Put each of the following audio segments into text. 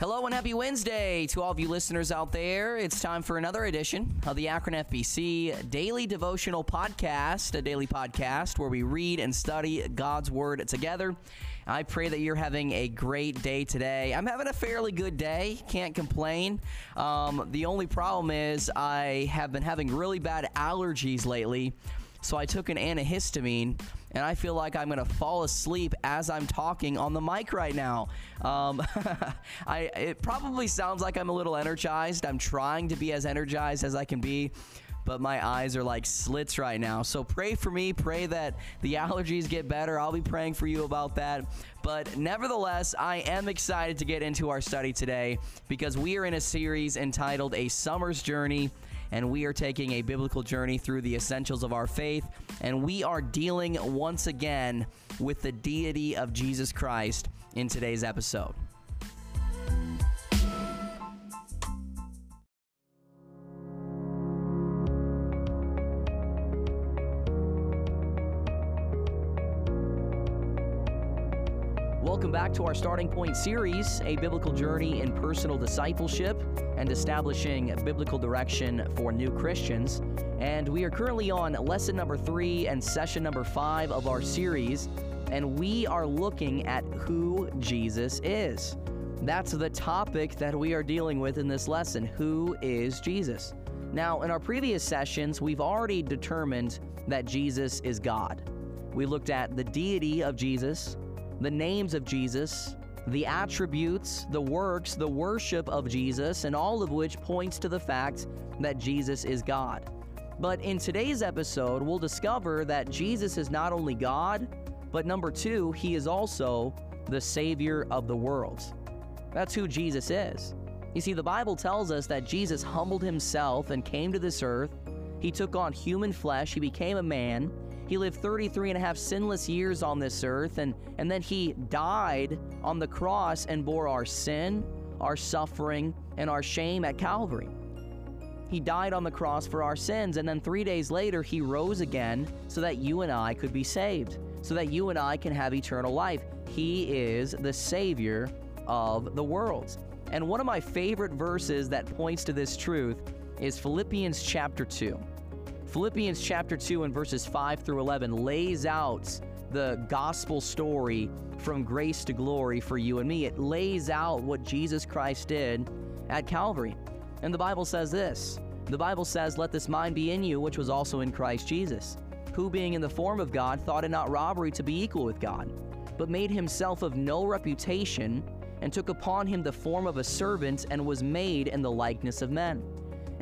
Hello and happy Wednesday to all of you listeners out there. It's time for another edition of the Akron FBC Daily Devotional Podcast, a daily podcast where we read and study God's Word together. I pray that you're having a great day today. I'm having a fairly good day, can't complain. Um, the only problem is I have been having really bad allergies lately. So I took an antihistamine, and I feel like I'm to fall asleep as I'm talking on the mic right now. Um, I it probably sounds like I'm a little energized. I'm trying to be as energized as I can be but my eyes are like slits right now. So pray for me. Pray that the allergies get better. I'll be praying for you about that. But nevertheless, I am excited to get into our study today because we are in a series entitled A Summer's Journey and we are taking a biblical journey through the essentials of our faith, and we are dealing once again with the deity of Jesus Christ in today's episode. Welcome back to our Starting Point series, a biblical journey in personal discipleship and establishing biblical direction for new Christians. And we are currently on lesson number three and session number five of our series, and we are looking at who Jesus is. That's the topic that we are dealing with in this lesson. Who is Jesus? Now, in our previous sessions, we've already determined that Jesus is God. We looked at the deity of Jesus, the names of Jesus, the attributes, the works, the worship of Jesus, and all of which points to the fact that Jesus is God. But in today's episode, we'll discover that Jesus is not only God, but number two, he is also the Savior of the world. That's who Jesus is. You see, the Bible tells us that Jesus humbled himself and came to this earth. He took on human flesh, he became a man, he lived 33 and a half sinless years on this earth, and, and then he died on the cross and bore our sin, our suffering, and our shame at Calvary. He died on the cross for our sins, and then three days later, he rose again so that you and I could be saved, so that you and I can have eternal life. He is the Savior of the world. And one of my favorite verses that points to this truth is Philippians chapter 2. Philippians chapter 2 and verses 5 through 11 lays out the gospel story from grace to glory for you and me. It lays out what Jesus Christ did at Calvary. And the Bible says this The Bible says, Let this mind be in you, which was also in Christ Jesus, who being in the form of God thought it not robbery to be equal with God, but made himself of no reputation, and took upon him the form of a servant, and was made in the likeness of men.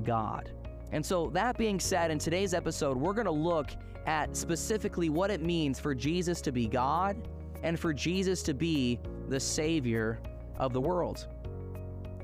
God. And so, that being said, in today's episode, we're going to look at specifically what it means for Jesus to be God and for Jesus to be the Savior of the world.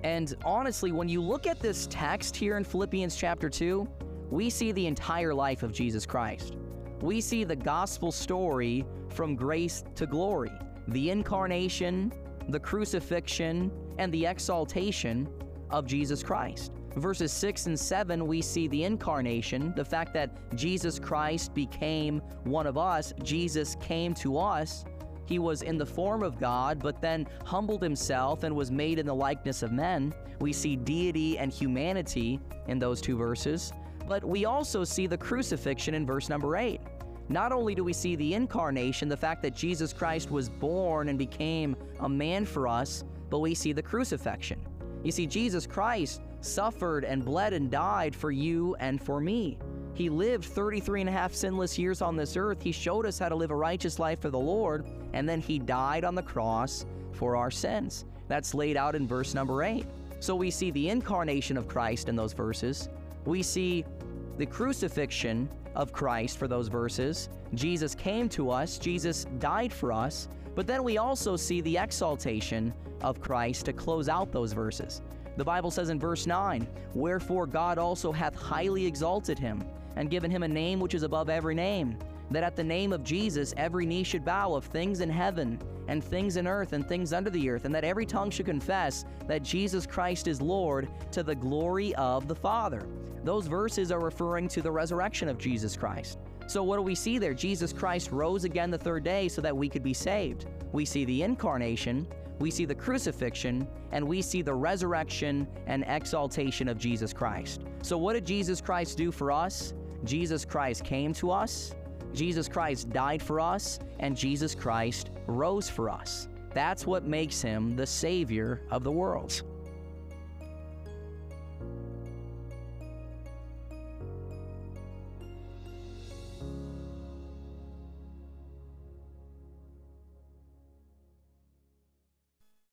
And honestly, when you look at this text here in Philippians chapter 2, we see the entire life of Jesus Christ. We see the gospel story from grace to glory, the incarnation, the crucifixion, and the exaltation of Jesus Christ verses 6 and 7, we see the incarnation, the fact that Jesus Christ became one of us. Jesus came to us. He was in the form of God, but then humbled himself and was made in the likeness of men. We see deity and humanity in those two verses, but we also see the crucifixion in verse number 8. Not only do we see the incarnation, the fact that Jesus Christ was born and became a man for us, but we see the crucifixion. You see, Jesus Christ suffered and bled and died for you and for me. He lived 33 and a half sinless years on this earth. He showed us how to live a righteous life for the Lord, and then He died on the cross for our sins. That's laid out in verse number 8. So we see the incarnation of Christ in those verses. We see the crucifixion of Christ for those verses. Jesus came to us, Jesus died for us, but then we also see the exaltation of Christ to close out those verses. The Bible says in verse 9, Wherefore God also hath highly exalted him, and given him a name which is above every name, that at the name of Jesus every knee should bow of things in heaven, and things in earth, and things under the earth, and that every tongue should confess that Jesus Christ is Lord to the glory of the Father. Those verses are referring to the resurrection of Jesus Christ. So, what do we see there? Jesus Christ rose again the third day so that we could be saved. We see the incarnation, we see the crucifixion, and we see the resurrection and exaltation of Jesus Christ. So, what did Jesus Christ do for us? Jesus Christ came to us, Jesus Christ died for us, and Jesus Christ rose for us. That's what makes him the Savior of the world.